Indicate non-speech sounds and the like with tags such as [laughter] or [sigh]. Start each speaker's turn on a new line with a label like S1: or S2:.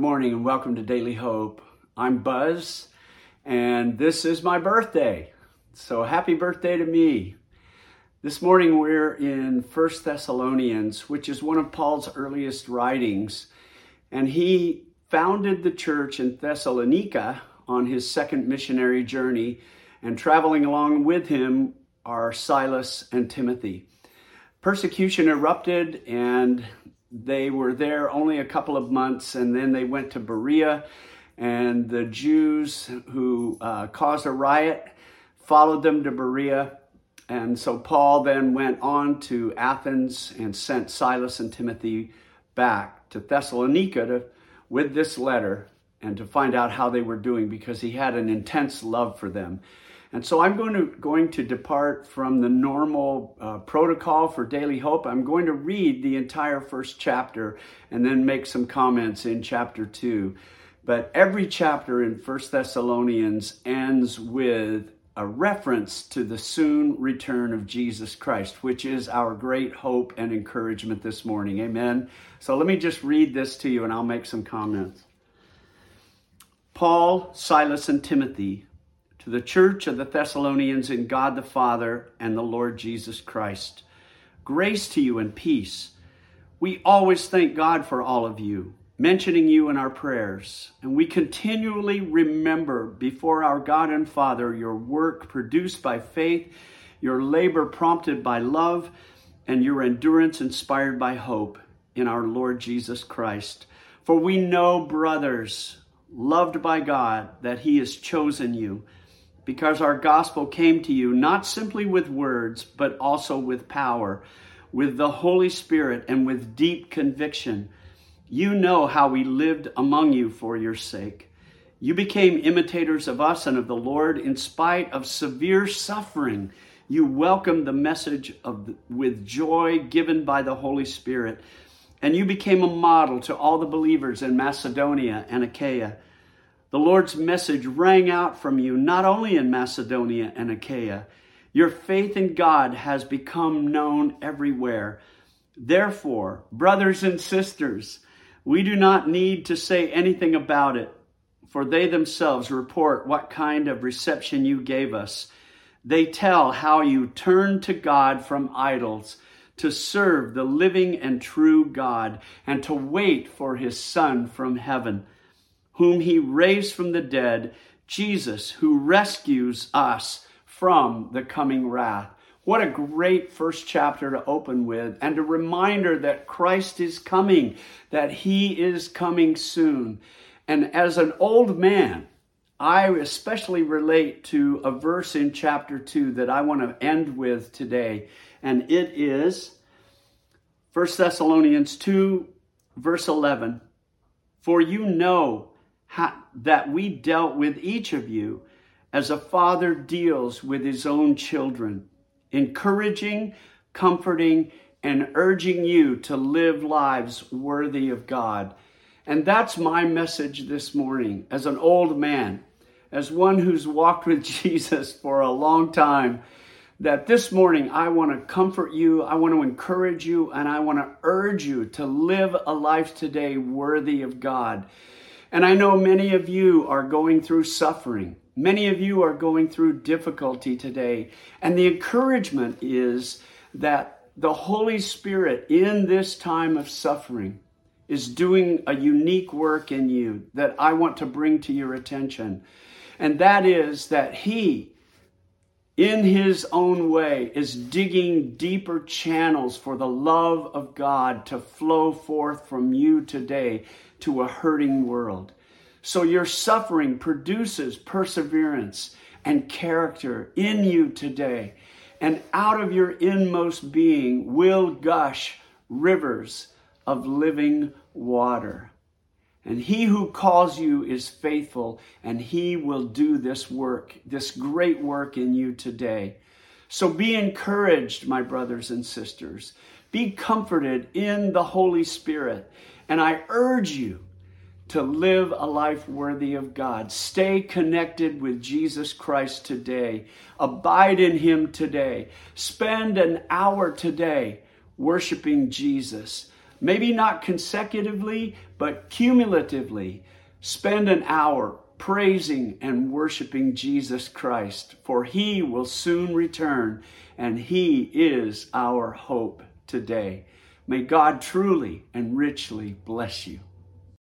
S1: morning and welcome to Daily Hope. I'm Buz and this is my birthday. So happy birthday to me. This morning we're in First Thessalonians, which is one of Paul's earliest writings, and he founded the church in Thessalonica on his second missionary journey, and traveling along with him are Silas and Timothy. Persecution erupted and they were there only a couple of months and then they went to Berea. And the Jews who uh, caused a riot followed them to Berea. And so Paul then went on to Athens and sent Silas and Timothy back to Thessalonica to, with this letter and to find out how they were doing because he had an intense love for them. And so I'm going to, going to depart from the normal uh, protocol for Daily Hope. I'm going to read the entire first chapter and then make some comments in chapter two. But every chapter in First Thessalonians ends with a reference to the soon return of Jesus Christ, which is our great hope and encouragement this morning. Amen. So let me just read this to you and I'll make some comments. Paul, Silas, and Timothy to the church of the Thessalonians in God the Father and the Lord Jesus Christ. Grace to you and peace. We always thank God for all of you, mentioning you in our prayers, and we continually remember before our God and Father your work produced by faith, your labor prompted by love, and your endurance inspired by hope in our Lord Jesus Christ. For we know, brothers, loved by God, that He has chosen you because our gospel came to you not simply with words, but also with power, with the Holy Spirit, and with deep conviction. You know how we lived among you for your sake. You became imitators of us and of the Lord in spite of severe suffering. You welcomed the message of with joy given by the Holy Spirit, and you became a model to all the believers in Macedonia and Achaia. The Lord's message rang out from you not only in Macedonia and Achaia, your faith in God has become known everywhere. Therefore, brothers and sisters, we do not need to say anything about it, for they themselves report what kind of reception you gave us. They tell how you turned to God from idols to serve the living and true God and to wait for his Son from heaven whom he raised from the dead, Jesus, who rescues us from the coming wrath. What a great first chapter to open with, and a reminder that Christ is coming, that he is coming soon. And as an old man, I especially relate to a verse in chapter 2 that I want to end with today, and it is 1 Thessalonians 2, verse 11. For you know that we dealt with each of you as a father deals with his own children, encouraging, comforting, and urging you to live lives worthy of God. And that's my message this morning as an old man, as one who's walked with [laughs] Jesus for a long time. That this morning I want to comfort you, I want to encourage you, and I want to urge you to live a life today worthy of God. And I know many of you are going through suffering. Many of you are going through difficulty today. And the encouragement is that the Holy Spirit in this time of suffering is doing a unique work in you that I want to bring to your attention. And that is that He, in His own way, is digging deeper channels for the love of God to flow forth from you today to a hurting world. So your suffering produces perseverance and character in you today. And out of your inmost being will gush rivers of living water. And he who calls you is faithful, and he will do this work, this great work in you today. So be encouraged, my brothers and sisters. Be comforted in the Holy Spirit. And I urge you to live a life worthy of God. Stay connected with Jesus Christ today. Abide in Him today. Spend an hour today worshiping Jesus. Maybe not consecutively, but cumulatively spend an hour praising and worshiping Jesus Christ, for he will soon return and he is our hope today. May God truly and richly bless you.